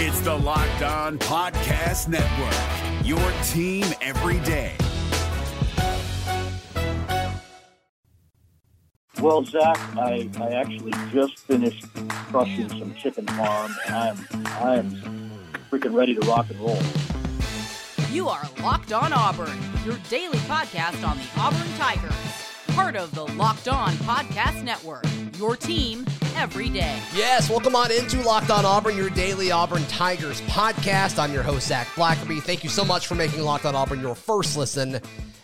It's the Locked On Podcast Network, your team every day. Well, Zach, I, I actually just finished crushing some chicken farm, and I'm I'm freaking ready to rock and roll. You are Locked On Auburn, your daily podcast on the Auburn Tigers, part of the Locked On Podcast Network. Your team every day. Yes, welcome on into Locked On Auburn, your daily Auburn Tigers podcast. I'm your host Zac Blackerby. Thank you so much for making Locked On Auburn your first listen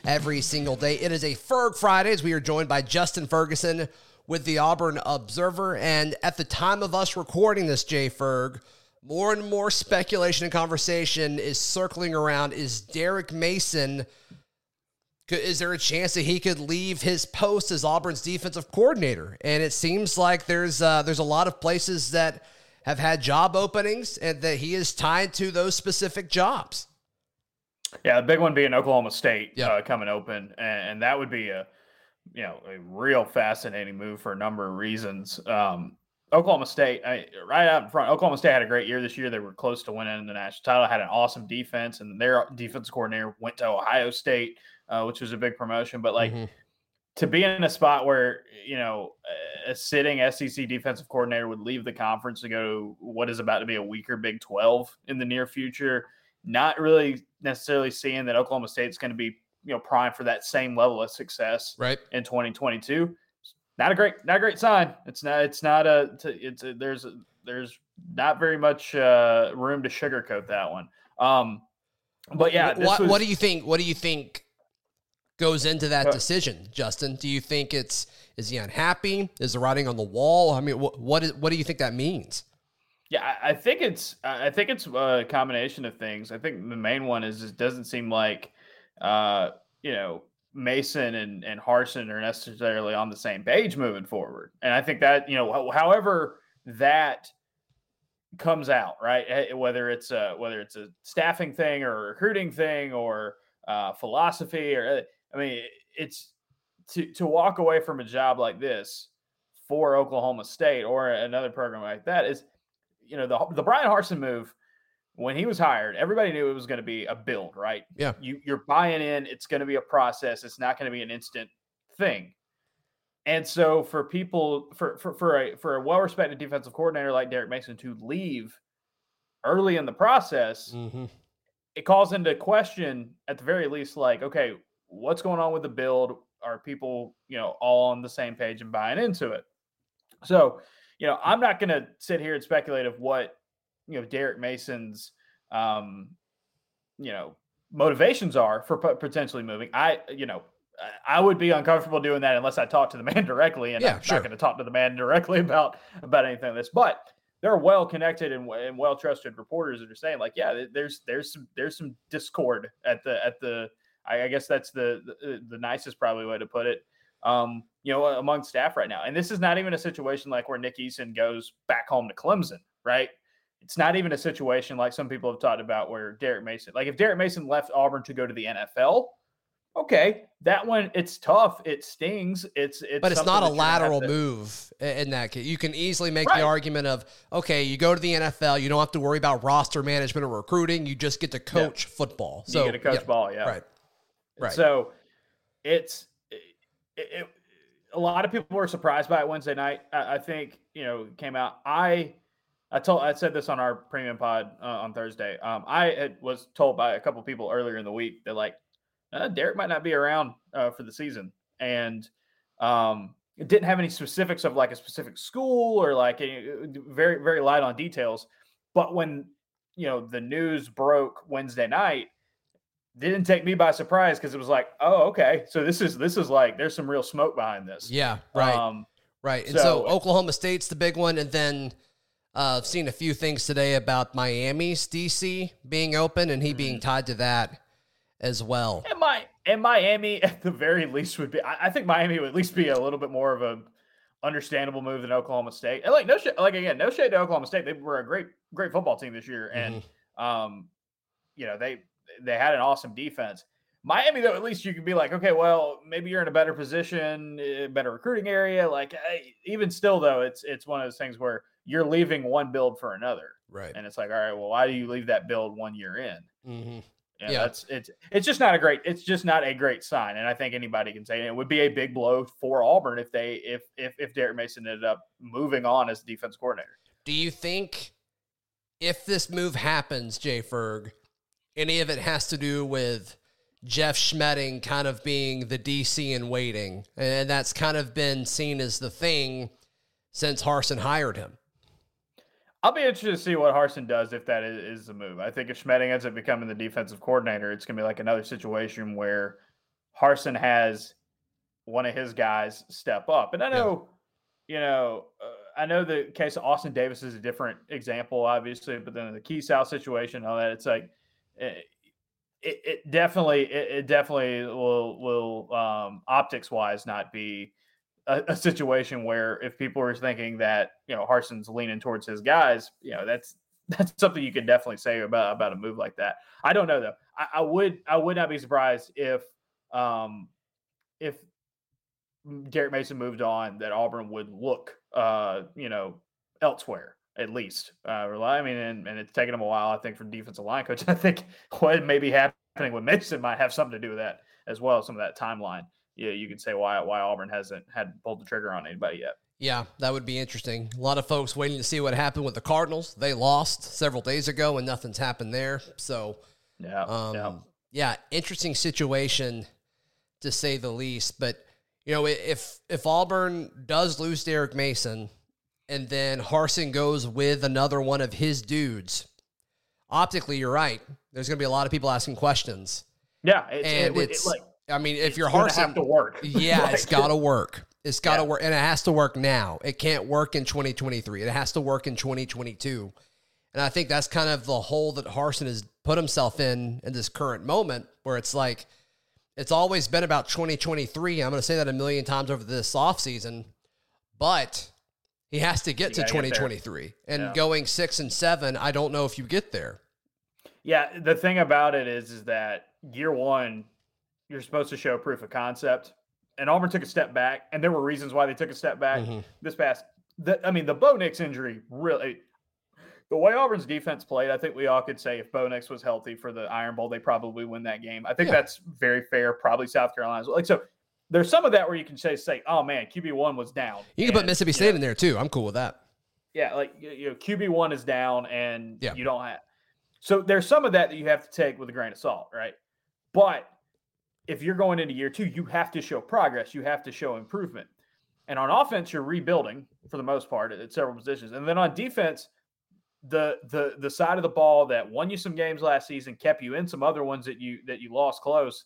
every single day. It is a Ferg Friday as we are joined by Justin Ferguson with the Auburn Observer. And at the time of us recording this, Jay Ferg, more and more speculation and conversation is circling around is Derek Mason. Is there a chance that he could leave his post as Auburn's defensive coordinator? And it seems like there's uh, there's a lot of places that have had job openings and that he is tied to those specific jobs. Yeah, the big one being Oklahoma State uh, coming open, and, and, that would be a you know a real fascinating move for a number of reasons. Um, Oklahoma State, I, right out in front, Oklahoma State had a great year this year. They were close to winning the national title. Had an awesome defense, and their defense coordinator went to Ohio State, uh, which was a big promotion. But like mm-hmm. to be in a spot where you know a sitting SEC defensive coordinator would leave the conference to go to what is about to be a weaker Big Twelve in the near future not really necessarily seeing that Oklahoma State's going to be you know primed for that same level of success right in 2022 not a great not a great sign it's not it's not a it's a, there's a, there's not very much uh, room to sugarcoat that one um but yeah what, was, what do you think what do you think goes into that decision. Justin do you think it's is he unhappy? Is the writing on the wall? I mean what what, is, what do you think that means? Yeah, I think it's I think it's a combination of things. I think the main one is it doesn't seem like uh, you know Mason and and Harsin are necessarily on the same page moving forward. And I think that you know however that comes out right? Eh, whether it's a whether it's a staffing thing or a recruiting thing or uh, philosophy or eh, I mean it's to to walk away from a job like this for Oklahoma State or another program like that is you know, the the Bryan Harsin move when he was hired, everybody knew it was going to be a build, right? Yeah. You you're buying in, it's going to be a process. It's not going to be an instant thing. And so for people for for for a for a well-respected defensive coordinator like Derek Mason to leave early in the process, mm-hmm. it calls into question at the very least like, okay, what's going on with the build? Are people, you know, all on the same page and buying into it? So you know, I'm not going to sit here and speculate of what you know Derek Mason's um, you know motivations are for potentially moving. I you know I would be uncomfortable doing that unless I talked to the man directly, and yeah, I'm sure. not going to talk to the man directly about about anything like this. But there are well connected and, and well trusted reporters that are saying like, yeah, there's there's some there's some discord at the at the I guess that's the, the the nicest probably way to put it um, you know, among staff right now. And this is not even a situation like where Nick Eason goes back home to Clemson, right? It's not even a situation like some people have talked about where Derek Mason, like if Derek Mason left Auburn to go to the NFL, okay, that one it's tough, it stings. It's it's but it's not a lateral to, move in that case. You can easily make right. the argument of okay, you go to the NFL, you don't have to worry about roster management or recruiting. You just get to coach yeah. football. So you get to coach yeah, ball, yeah, right, right. So it's it, it, a lot of people were surprised by it Wednesday night. I, I, think you know came out. I I told I said this on our premium pod uh, on Thursday. Um, I had, was told by a couple people earlier in the week that like uh, Derek might not be around uh, for the season, and um, it didn't have any specifics of like a specific school or like any, very very light on details. But when you know the news broke Wednesday night, didn't take me by surprise because it was like, oh, okay, so this is this is like there's some real smoke behind this. Yeah, right, um, right. And so, so, Oklahoma State's the big one, and then uh, I've seen a few things today about Miami's DC being open and he mm-hmm. being tied to that as well. And my and Miami at the very least would be. I, I, think Miami would at least be a little bit more of a understandable move than Oklahoma State. And like no like again, no shade to Oklahoma State. They were a great great football team this year, and mm-hmm. um, you know they they had an awesome defense. Miami, though, at least you can be like, okay, well, maybe you're in a better position, better recruiting area. Like, even still, though, it's it's one of those things where you're leaving one build for another. Right. And it's like, all right, well, why do you leave that build one year in? Mm-hmm. Yeah, Yeah. that's it's it's just not a great it's just not a great sign. And I think anybody can say it would be a big blow for Auburn if they if if if Derek Mason ended up moving on as defense coordinator. Do you think if this move happens, Jay Ferg, any of it has to do with Jeff Schmedding kind of being the DC in waiting? And that's kind of been seen as the thing since Harsin hired him. I'll be interested to see what Harsin does if that is, is the move. I think if Schmedding ends up becoming the defensive coordinator, it's going to be like another situation where Harsin has one of his guys step up. And I know, you know, uh, I know the case of Austin Davis is a different example, obviously, but then the Key South situation, all that, it's like it, it, it definitely, it, it definitely will, will um, optics wise not be a, a, situation where if people are thinking that you know Harsin's leaning towards his guys, you know that's that's something you could definitely say about about a move like that. I don't know though. I, I would I would not be surprised if um if Derek Mason moved on that Auburn would look uh you know elsewhere at least. Uh, I mean, and, and it's taken them a while, I think, for defensive line coach. I think what may be happening with Mason might have something to do with that as well. Some of that timeline yeah, you could say why why Auburn hasn't had pulled the trigger on anybody yet. Yeah, that would be interesting. A lot of folks waiting to see what happened with the Cardinals. They lost several days ago, and nothing's happened there. So, yeah, um, yeah. yeah, interesting situation to say the least. But you know, if if Auburn does lose Derek Mason, and then Harsin goes with another one of his dudes, optically, you're right. There's going to be a lot of people asking questions. Yeah, it's, and it, it's. it, like, I mean, if you're Harsin, have to work. yeah, Like, it's got to work. It's got to Yeah. work, and it has to work now. It can't work in 2023. It has to work in 2022. And I think that's kind of the hole that Harsin has put himself in in this current moment, where it's like it's always been about 2023. I'm going to say that a million times over this offseason, but he has to get You to gotta get 2023. And Yeah. going six and seven, I don't know if you get there. Yeah, the thing about it is, is that year one, you're supposed to show proof of concept, and Auburn took a step back, and there were reasons why they took a step back Mhm. this past. The, I mean, the Bo Nix injury really. The way Auburn's defense played, I think we all could say if Bo Nix was healthy for the Iron Bowl, they probably win that game. I think Yeah. that's very fair. Probably South Carolina. as well. Like so, there's some of that where you can say, say, oh man, QB one was down. You can put Mississippi State know, in there too. I'm cool with that. yeah, like you you know, QB one is down, and Yeah. you don't have. So there's some of that that you have to take with a grain of salt, right? But if you're going into year two, you have to show progress. You have to show improvement. And on offense, you're rebuilding for the most part at, at several positions. And then on defense, the the the side of the ball that won you some games last season, kept you in some other ones that you that you lost close,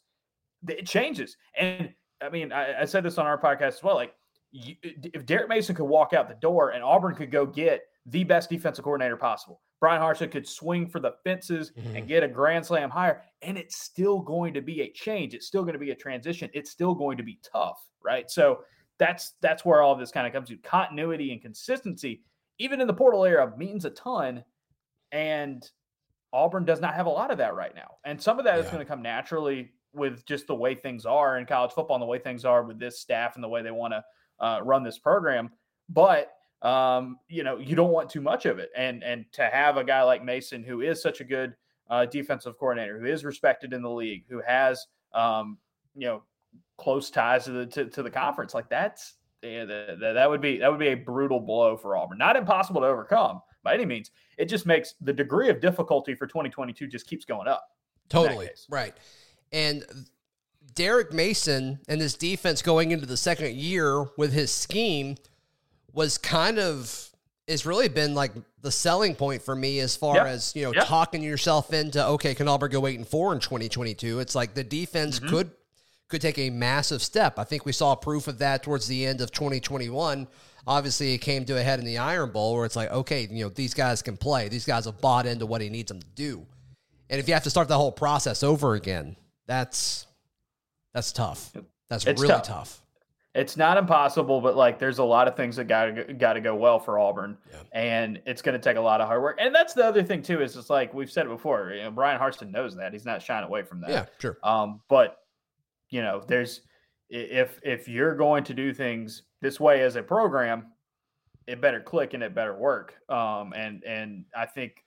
it changes. And I mean, I, I said this on our podcast as well. Like, you, if Derek Mason could walk out the door and Auburn could go get the best defensive coordinator possible, Bryan Harsin could swing for the fences and mm-hmm. get a grand slam higher, and it's still going to be a change. It's still going to be a transition. It's still going to be tough, right? So that's that's where all of this kind of comes to continuity and consistency. Even in the portal era, means a ton, and Auburn does not have a lot of that right now. And some of that is Yeah. going to come naturally with just the way things are in college football and the way things are with this staff and the way they want to uh, run this program. But um, you know, you don't want too much of it. And and to have a guy like Mason who is such a good uh, defensive coordinator, who is respected in the league, who has um, you know close ties to the to, to the conference, like that's yeah, that, that would be that would be a brutal blow for Auburn. Not impossible to overcome by any means. It just makes the degree of difficulty for 2022 just keeps going up. Totally. Right. And Derek Mason and his defense going into the second year with his scheme was kind of it's really been like the selling point for me as far Yep. as, you know, Yep. talking yourself into okay, can Auburn go eight and four in twenty twenty two? It's like the defense Mm-hmm. could could take a massive step. I think we saw proof of that towards the end of 2021. Obviously, it came to a head in the Iron Bowl where it's like, okay, you know, these guys can play. These guys have bought into what he needs them to do. And if you have to start the whole process over again, that's that's tough. That's It's really tough. tough. It's not impossible, but like there's a lot of things that got to got to go well for Auburn, and it's going to take a lot of hard work. And that's the other thing too is it's like we've said it before. You know, Bryan Harsin knows that he's not shying away from that. Yeah, sure. Um, but you know, there's if if you're going to do things this way as a program, it better click and it better work. Um, and and I think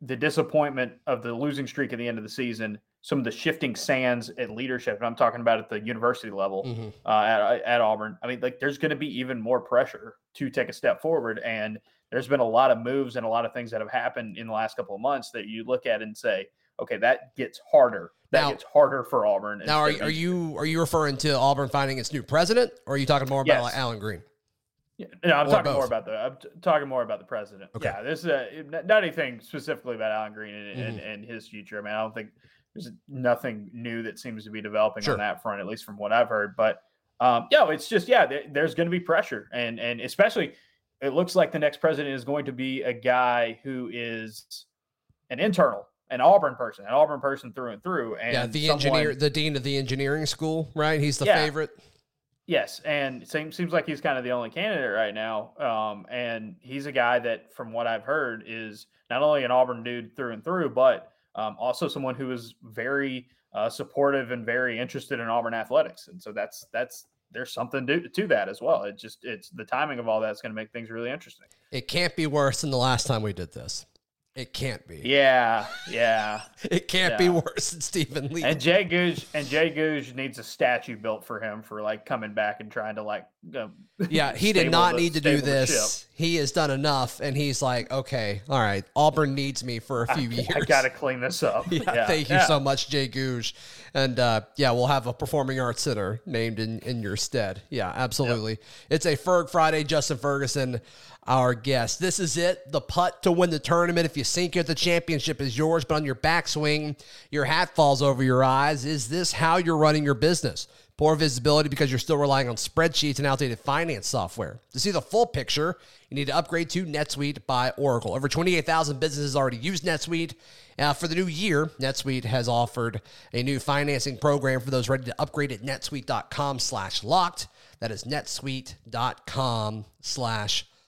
the disappointment of the losing streak at the end of the season, some of the shifting sands at leadership, and I'm talking about at the university level Mhm. uh, at, at Auburn. I mean, like there's going to be even more pressure to take a step forward, and there's been a lot of moves and a lot of things that have happened in the last couple of months that you look at and say, okay, that gets harder. That Now- gets harder for Auburn. Now, are, are you are you referring to Auburn finding its new president, or are you talking more about Yes. like Allen Greene? Yeah, no, I'm Or talking more about the. I'm t- talking more about the president. Okay. Yeah, this is a, not anything specifically about Allen Greene and, Mm-hmm. and, and his future. I mean, I don't think there's nothing new that seems to be developing Sure. on that front, at least from what I've heard. But um, yeah, it's just yeah, there- there's going to be pressure, and and especially it looks like the next president is going to be a guy who is an internal, an Auburn person, an Auburn person through and through. And yeah, the someone- engineer, the dean of the engineering school, right? He's the Yeah. favorite. Yes, and seems seems like he's kind of the only candidate right now. Um, and he's a guy that, from what I've heard, is not only an Auburn dude through and through, but um, also someone who is very uh, supportive and very interested in Auburn athletics. And so that's that's there's something to, to that as well. It just it's the timing of all that's going to make things really interesting. It can't be worse than the last time we did this. It can't be. Yeah, yeah. It can't be worse than Steven Leath. And Jay Gogue and Jay Gogue needs a statue built for him for like coming back and trying to like. Uh, yeah, he did not the- need to do stable the ship. this. He has done enough, and he's like, okay, all right, Auburn needs me for a few I, years. I got to clean this up. Yeah, thank you yeah. so much, Jay Gogue. And uh, yeah, we'll have a performing arts center named in, in your stead. Yeah, absolutely. It's a Ferg Friday. Justin Ferguson, our guest. This is it. The putt to win the tournament. If you sink it, the championship is yours. But on your backswing, your hat falls over your eyes. Is this how you're running your business? Poor visibility because you're still relying on spreadsheets and outdated finance software. To see the full picture, you need to upgrade to NetSuite by Oracle. Over 28,000 businesses already use NetSuite. Uh, for the new year, NetSuite has offered a new financing program for those ready to upgrade at netsuite.com slash locked. That is netsuite.com slash locked.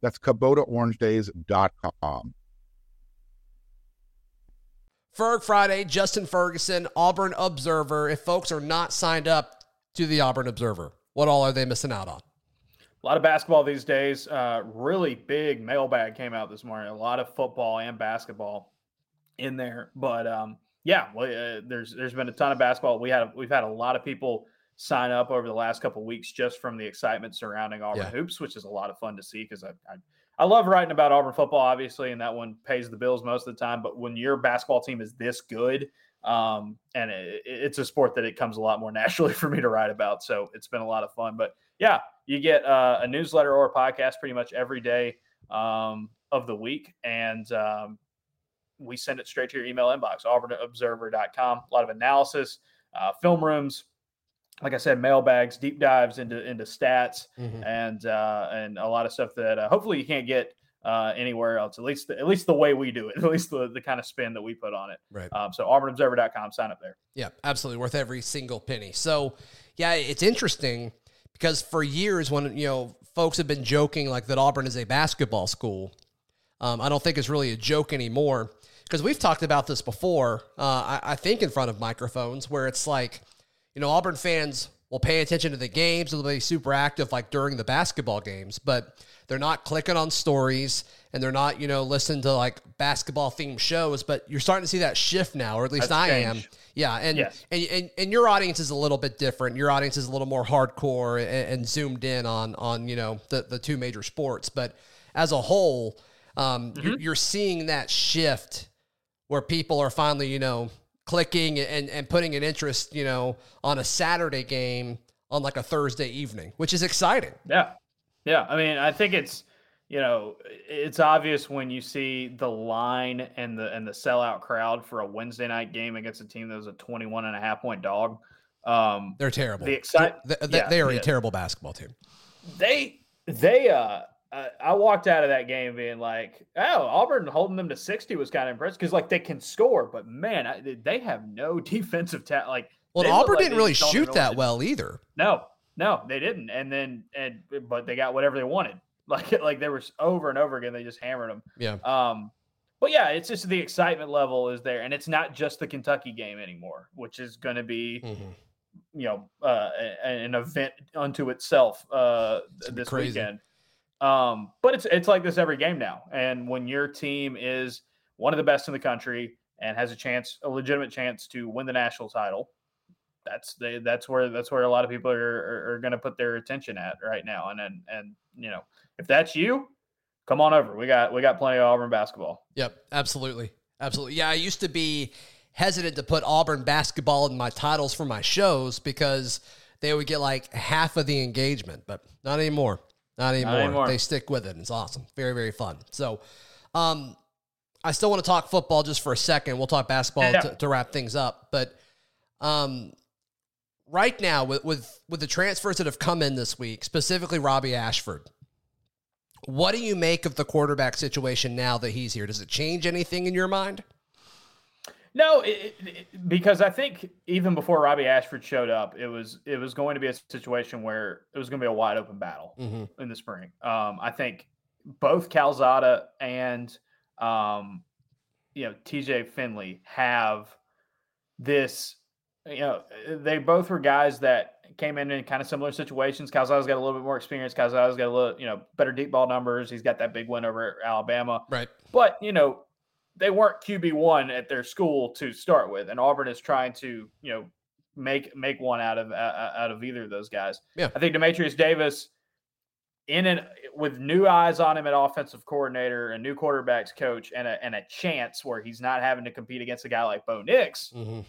That's KubotaOrangeDays.com. Ferg Friday, Justin Ferguson, Auburn Observer. If folks are not signed up to the Auburn Observer, what all are they missing out on? A lot of basketball these days. Uh, really big mailbag came out this morning. A lot of football and basketball in there, but um, yeah, well, uh, there's there's been a ton of basketball. We had we've had a lot of people sign up over the last couple weeks just from the excitement surrounding Auburn Yeah. hoops, which is a lot of fun to see because I, I I love writing about Auburn football, obviously, and that one pays the bills most of the time. But when your basketball team is this good, um, and it, it's a sport that it comes a lot more naturally for me to write about, so it's been a lot of fun. But yeah, you get uh, a newsletter or a podcast pretty much every day um, of the week, and um, we send it straight to your email inbox, auburnobserver.com. A lot of analysis, uh, film rooms, like I said, mailbags, deep dives into into stats, Mhm. and uh, and a lot of stuff that uh, hopefully you can't get uh, anywhere else. At least the, at least the way we do it. At least the the kind of spin that we put on it. Right. Um, so auburnobserver.com, sign up there. Yeah, absolutely worth every single penny. So, yeah, it's interesting because for years, when you know folks have been joking like that Auburn is a basketball school, um, I don't think it's really a joke anymore because we've talked about this before. Uh, I, I think in front of microphones where it's like, you know, Auburn fans will pay attention to the games. They'll be super active like during the basketball games, but they're not clicking on stories and they're not, you know, listening to like basketball themed shows. But you're starting to see that shift now, or at least That's I am. Yeah, and, Yes. and and and your audience is a little bit different. Your audience is a little more hardcore and, and zoomed in on on you know the the two major sports. But as a whole, um, you're, you're seeing that shift where people are finally you know clicking and and putting an interest you know on a Saturday game on like a Thursday evening, which is exciting. Yeah. Yeah. I mean, I think it's, you know, it's obvious when you see the line and the and the sellout crowd for a Wednesday night game against a team that was a 21 and a half point dog. Um They're terrible. The excite- They, they- yeah, they are a terrible basketball team. they they uh uh, I walked out of that game being like, "Oh, Auburn holding them to sixty was kind of impressive because like they can score, but man, I, they have no defensive talent. Like, well, Auburn like didn't really shoot that well either. No, no, they didn't. And then and but they got whatever they wanted. Like like there was over and over again. They just hammered them. Yeah. Um. But yeah, it's just the excitement level is there, and it's not just the Kentucky game anymore, which is going to be. Mm-hmm you know uh, an event unto itself uh, this crazy. weekend. Um, but it's it's like this every game now. And when your team is one of the best in the country and has a chance, a legitimate chance to win the national title, that's the that's where that's where a lot of people are are, are going to put their attention at right now. And and and you know, if that's you, come on over. We got we got plenty of Auburn basketball. Yep, absolutely, absolutely. Yeah, I used to be hesitant to put Auburn basketball in my titles for my shows because they would get like half of the engagement, but not anymore. Not anymore. Not anymore. They stick with it. It's awesome. Very, very fun. So, um, I still want to talk football just for a second. We'll talk basketball yeah. to, to, wrap things up. But um, right now, with, with with the transfers that have come in this week, specifically Robbie Ashford, what do you make of the quarterback situation now that he's here? Does it change anything in your mind? No, it, it, because I think even before Robbie Ashford showed up, it was it was going to be a situation where it was going to be a wide open battle mm-hmm. in the spring. Um, I think both Calzada and um, you know TJ Finley have this. You know, they both were guys that came in in kind of similar situations. Calzada's got a little bit more experience. Calzada's got a little, you know, better deep ball numbers. He's got that big win over Alabama. Right. But, you know, they weren't QB one at their school to start with, and Auburn is trying to you know make make one out of uh, out of either of those guys. Yeah, I think Dematrius Davis in and with new eyes on him at offensive coordinator, a new quarterbacks coach, and a and a chance where he's not having to compete against a guy like Bo Nix. Mm-hmm.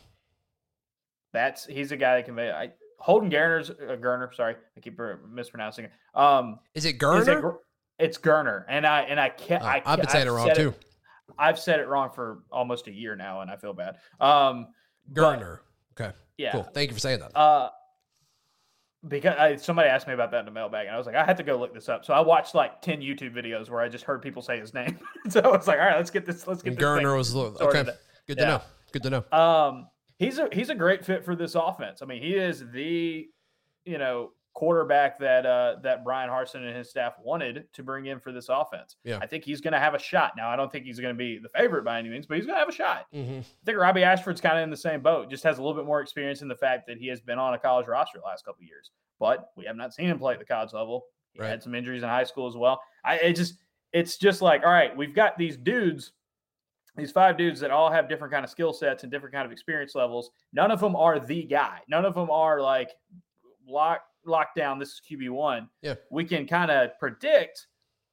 That's he's a guy that can. I, Holden Geriner's uh, Geriner. Sorry, I keep mispronouncing it. Um, is it Geriner? it's Geriner, and I and I can't. Oh, I, I've been saying it wrong too. It, I've said it wrong for almost a year now, and I feel bad. Um, Geriner. But, okay. Yeah. Cool. Thank you for saying that. Uh, because I, somebody asked me about that in the mailbag, and I was like, I had to go look this up. So I watched like ten YouTube videos where I just heard people say his name. so I was like, all right, let's get this. Let's get this. Geriner was okay. Good to yeah. know. Good to know. Um, he's a he's a great fit for this offense. I mean, he is the you know quarterback that uh, that Bryan Harsin and his staff wanted to bring in for this offense. Yeah. I think he's going to have a shot. Now, I don't think he's going to be the favorite by any means, but he's going to have a shot. Mm-hmm. I think Robbie Ashford's kind of in the same boat, just has a little bit more experience in the fact that he has been on a college roster the last couple years. But we have not seen him play at the college level. He right. had some injuries in high school as well. I it just it's just like, all right, we've got these dudes these five dudes that all have different kind of skill sets and different kind of experience levels. None of them are the guy. None of them are like lock lockdown, this is QB1. Yeah. We can kind of predict,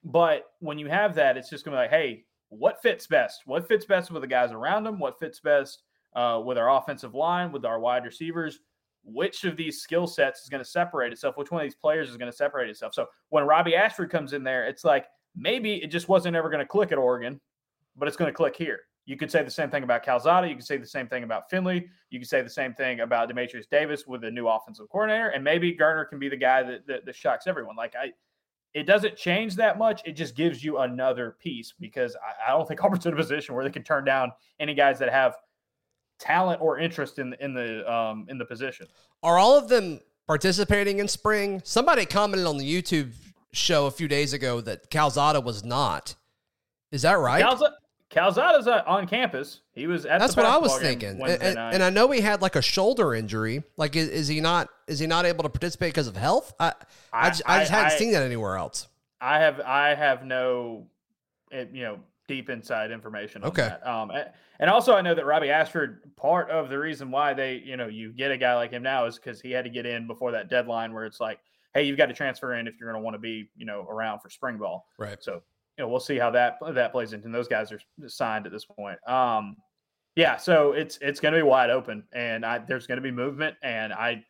but when you have that, it's just going to be like, hey, what fits best? What fits best with the guys around them? What fits best uh, with our offensive line, with our wide receivers? Which of these skill sets is going to separate itself? Which one of these players is going to separate itself? So when Robbie Ashford comes in there, it's like maybe it just wasn't ever going to click at Oregon, but it's going to click here. You could say the same thing about Calzada. You could say the same thing about Finley. You could say the same thing about Dematrius Davis with a new offensive coordinator. And maybe Geriner can be the guy that, that, that shocks everyone. Like I, it doesn't change that much. It just gives you another piece because I, I don't think Auburn's in a position where they can turn down any guys that have talent or interest in in the um, in the position. Are all of them participating in spring? Somebody commented on the YouTube show a few days ago that Calzada was not. Is that right? Calzada, Calzada's uh, on campus. He was at. That's what I was thinking, and, and, I know he had like a shoulder injury. Like, is, is he not? Is he not able to participate because of health? I I, I just, I just hadn't I, seen that anywhere else. I have I have no, eh, you know, deep inside information on okay. that. Um, and also I know that Robbie Ashford. Part of the reason why they, you know, you get a guy like him now is because he had to get in before that deadline, where it's like, hey, you've got to transfer in if you're going to want to be, you know, around for spring ball. Right. So you know, we'll see how that that plays into. And those guys are signed at this point. Um, yeah, so it's it's going to be wide open, and I, there's going to be movement, and I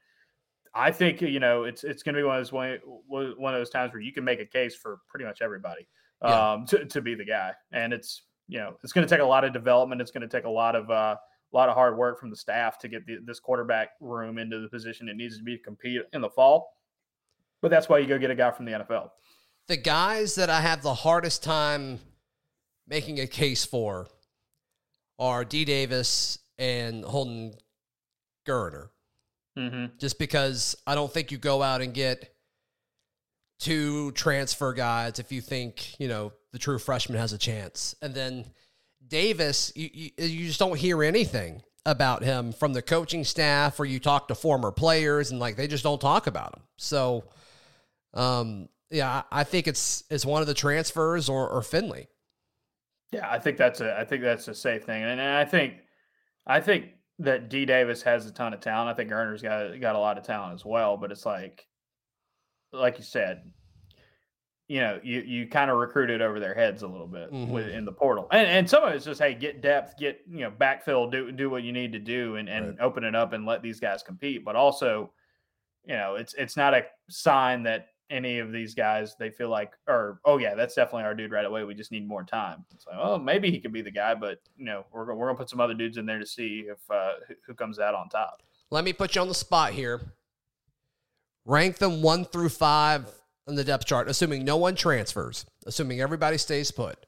I think you know it's it's going to be one of those one, one of those times where you can make a case for pretty much everybody yeah. um, to to be the guy, and it's you know it's going to take a lot of development. It's going to take a lot of uh, a lot of hard work from the staff to get the, this quarterback room into the position it needs to be to compete in the fall. But that's why you go get a guy from the NFL. The guys that I have the hardest time making a case for are D Davis and Holden Geriner. Mm-hmm. Just because I don't think you go out and get two transfer guys if you think, you know, the true freshman has a chance. And then Davis, you, you, you just don't hear anything about him from the coaching staff or you talk to former players and like they just don't talk about him. So um yeah, I think it's it's one of the transfers or, or Finley. Yeah, I think that's a I think that's a safe thing, and, and I think I think that D Davis has a ton of talent. I think Geriner's got got a lot of talent as well, but it's like like you said, you know, you you kind of recruited over their heads a little bit Mhm. with in the portal, and and some of it's just hey, get depth, get you know backfill, do do what you need to do, and and Right. open it up and let these guys compete. But also, you know, it's it's not a sign that any of these guys they feel like or oh yeah that's definitely our dude right away we just need more time it's like oh maybe he could be the guy but you know we're, gonna- we're gonna put some other dudes in there to see if uh who, who comes out on top Let me put you on the spot here. Rank them one through five on the depth chart, assuming no one transfers, assuming everybody stays put.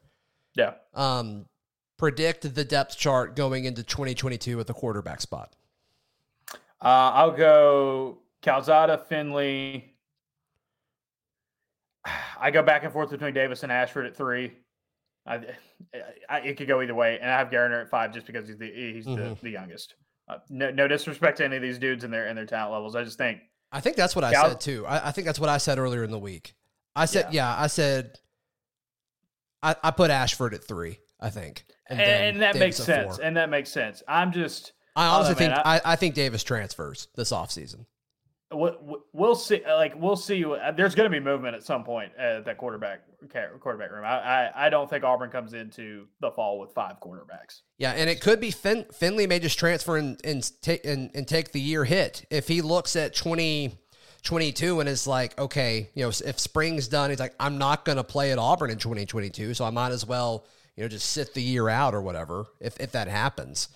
yeah Um, predict the depth chart going into 2022 at the quarterback spot. uh i'll go calzada finley i go back and forth between davis and ashford at three I, I, it could go either way, and I have Garner at five just because he's the he's the, Mhm. the youngest. Uh, no, no disrespect to any of these dudes and their and their talent levels. I just think I think that's what I Yeah, said too. I, I think that's what I said earlier in the week. I said, yeah, I said, I, I put Ashford at three, I think. and, then that makes Davis at sense, four. and that makes sense. I'm just I honestly man. think I, I think Davis transfers this offseason. We- we- we'll see. Like we'll see. There's going to be movement at some point at that quarterback quarterback room. I, I I don't think Auburn comes into the fall with five quarterbacks. Yeah, and it could be fin- Finley may just transfer and and, ta- and and take the year hit if he looks at 2022 and is like, okay, you know, if spring's done, he's like, I'm not going to play at Auburn in 2022, so I might as well, you know, just sit the year out or whatever if if that happens.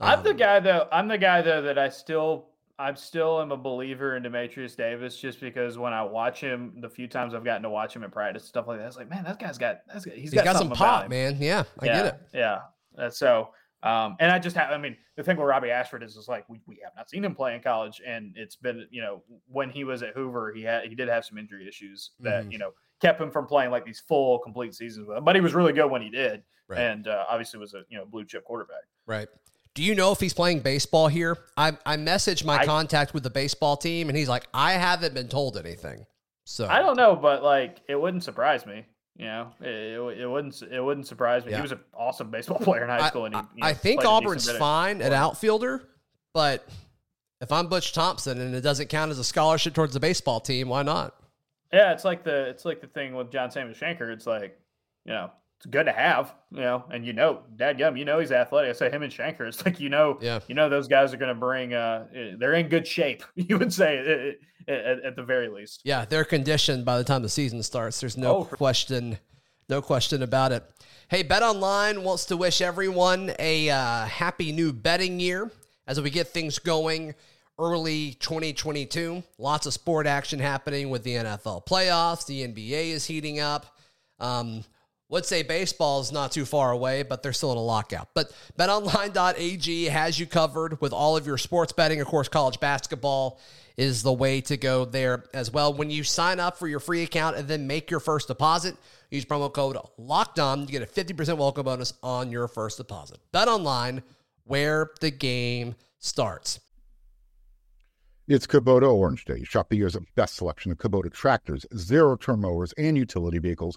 I'm the Um, guy though. I'm the guy though that I still I'm still am a believer in Dematrius Davis just because when I watch him, the few times I've gotten to watch him in practice and stuff like that, it's like man, that guy's got that's he's He's got, got some pop, man. Yeah, I yeah, get it. Yeah. Uh, so, um, and I just have, I mean, the thing with Robbie Ashford is, is like, we, we have not seen him play in college. And it's been, you know, when he was at Hoover, he had, he did have some injury issues that, Mhm. you know, kept him from playing like these full complete seasons with him, but he was really good when he did. Right. And, uh, obviously was a, you know, blue chip quarterback. Right. Do you know if he's playing baseball here? I I messaged my I- contact with the baseball team, and he's like, I haven't been told anything. So I don't know, but like, it wouldn't surprise me. You know, it, it, it wouldn't, it wouldn't surprise me. Yeah. He was an awesome baseball player in high school. and he, I- I think played a decent Auburn's fine at outfielder, but if I'm Butch Thompson and it doesn't count as a scholarship towards the baseball team, why not? Yeah, it's like the it's like the thing with John Samuel Shenker. It's like, you know, it's good to have, you know, and you know, Dad Gum, you know he's athletic. I say him and Shenker. It's like you know, Yeah. you know those guys are going to bring. uh eh, They're in good shape. You would say eh, eh, at, at the very least. Yeah, they're conditioned by the time the season starts. There's no Oh, question, no question about it. Hey, Bet Online wants to wish everyone a uh, happy new betting year as we get things going early 2022. Lots of sport action happening with the NFL playoffs. The NBA is heating up. Um, would say baseball is not too far away, but they're still in a lockout. But betonline.ag has you covered with all of your sports betting. Of course, college basketball is the way to go there as well. When you sign up for your free account and then make your first deposit, use promo code locked on to get a 50% welcome bonus on your first deposit. Bet online where the game starts. It's Kubota Orange Day. Shop the year's best selection of Kubota tractors, zero turn mowers, and utility vehicles,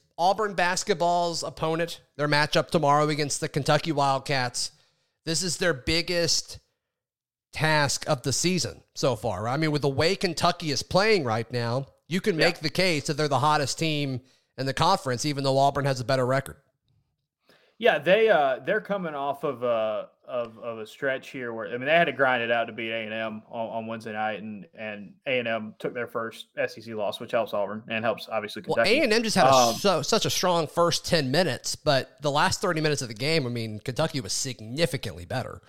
Auburn basketball's opponent. Their matchup tomorrow against the Kentucky Wildcats. This is their biggest task of the season so far. I mean, with the way Kentucky is playing right now, you can make the case that they're the hottest team in the conference, even though Auburn has a better record. Yeah, they uh they're coming off of a of, of a stretch here where I mean they had to grind it out to beat A and M on, on Wednesday night, and and A and M took their first SEC loss, which helps Auburn and helps obviously Kentucky. Well, A and M just had a, Um, so, such a strong first ten minutes, but the last thirty minutes of the game, I mean, Kentucky was significantly better.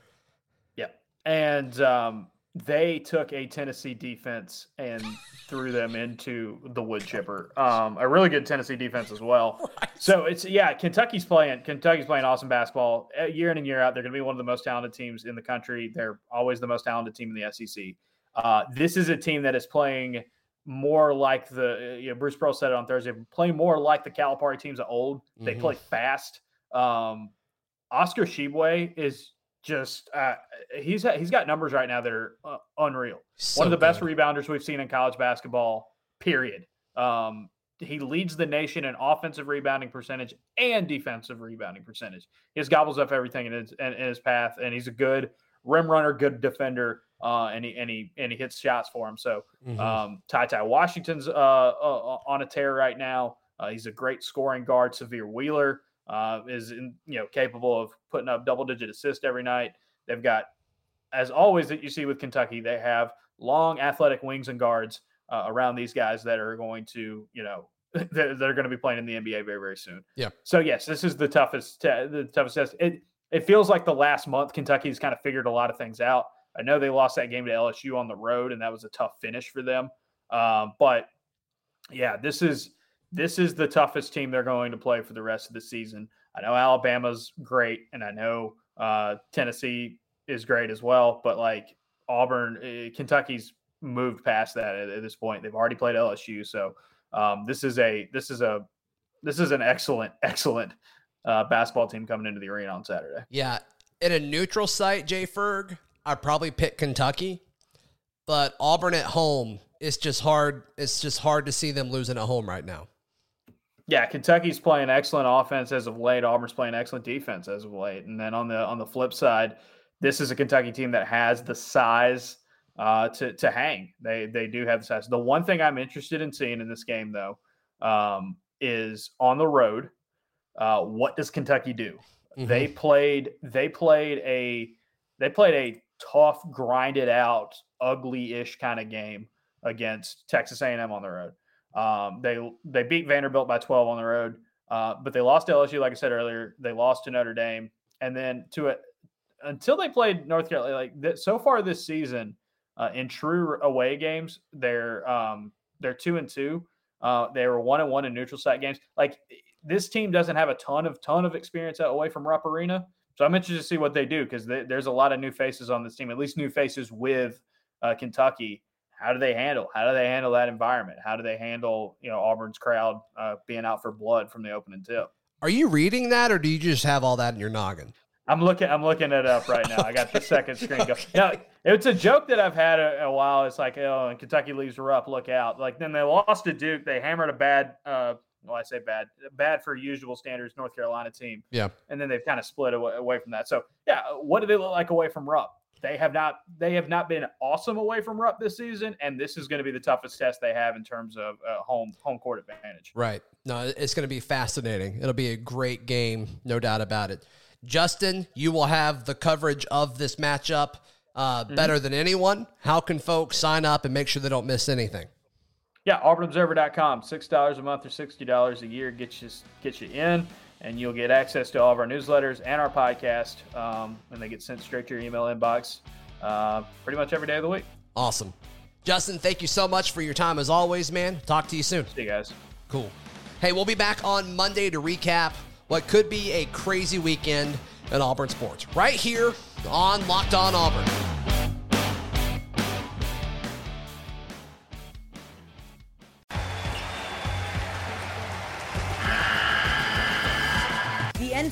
Yeah. And um, they took a Tennessee defense and threw them into the wood chipper. Um, a really good Tennessee defense as well. So it's yeah, Kentucky's playing Kentucky's playing awesome basketball Uh, year in and year out. They're going to be one of the most talented teams in the country. They're always the most talented team in the SEC. Uh, this is a team that is playing more like the you know Bruce Pearl said it on Thursday, play more like the Calipari teams of old. They Mhm. play fast. Um, Oscar Tshiebwe is just uh, he's he's got numbers right now that are uh, unreal. So One of the best good. rebounders we've seen in college basketball. Period. Um, he leads the nation in offensive rebounding percentage and defensive rebounding percentage. He just gobbles up everything in his in, in his path, and he's a good rim runner, good defender, uh, and he and he and he hits shots for him. So Mhm. um, Ty Ty Washington's uh, uh, on a tear right now. Uh, he's a great scoring guard. Sahvir Wheeler uh, is in, you know capable of putting up double digit assists every night. They've got, as always, that you see with Kentucky, they have long athletic wings and guards uh, around these guys that are going to you know that, that are going to be playing in the NBA very very soon. Yeah. So yes, this is the toughest te- the toughest test. It it feels like the last month Kentucky's kind of figured a lot of things out. I know they lost that game to LSU on the road, and that was a tough finish for them. Um, but yeah, this is this is the toughest team they're going to play for the rest of the season. I know Alabama's great, and I know uh, Tennessee is great as well. But like Auburn, uh, Kentucky's moved past that at, at this point. They've already played LSU, so um, this is a this is a this is an excellent excellent uh, basketball team coming into the arena on Saturday. Yeah, in a neutral site, Jay Ferg, I'd probably pick Kentucky, but Auburn at home, it's just hard. It's just hard to see them losing at home right now. Yeah, Kentucky's playing excellent offense as of late. Auburn's playing excellent defense as of late. And then on the on the flip side, this is a Kentucky team that has the size uh, to to hang. They they do have the size. The one thing I'm interested in seeing in this game though um, is on the road. Uh, what does Kentucky do? They played they played a they played a tough, grinded out, ugly-ish kind of game against Texas A&M on the road. Um, they they beat Vanderbilt by 12 on the road, uh, but they lost to LSU, like I said earlier. They lost to Notre Dame, and then to it until they played North Carolina. Like th- so far this season, uh, in true away games, they're um, they're two and two. Uh, they were one and one in neutral site games. Like this team doesn't have a ton of ton of experience away from Rupp Arena, so I'm interested to see what they do because there's a lot of new faces on this team. At least new faces with uh, Kentucky how do they handle how do they handle that environment? How do they handle you know auburn's crowd uh, being out for blood from the opening tip? Are you reading that, or do you just have all that in your noggin? i'm looking i'm looking it up right now. I got the second screen go. Now it's a joke that i've had a, a while. It's like oh and kentucky leaves her up look out. Like then they lost to duke. They hammered a bad uh well i say bad bad for usual standards north carolina team. Yeah. and then they've kind of split away, away from that. So yeah what do they look like away from rupp they have not they have not been awesome away from Rupp this season, and this is going to be the toughest test they have in terms of uh, home home court advantage. Right. No, it's going to be fascinating. It'll be a great game, no doubt about it. Justin, you will have the coverage of this matchup uh, better than anyone. How can folks sign up and make sure they don't miss anything? Yeah, auburnobserver.com. Six dollars a month or sixty dollars a year gets you gets you in, and you'll get access to all of our newsletters and our podcast, um, and they get sent straight to your email inbox uh, pretty much every day of the week. Awesome. Justin, thank you so much for your time as always, man. Talk to you soon. See you guys. Cool. Hey, we'll be back on Monday to recap what could be a crazy weekend in Auburn sports right here on Locked On Auburn.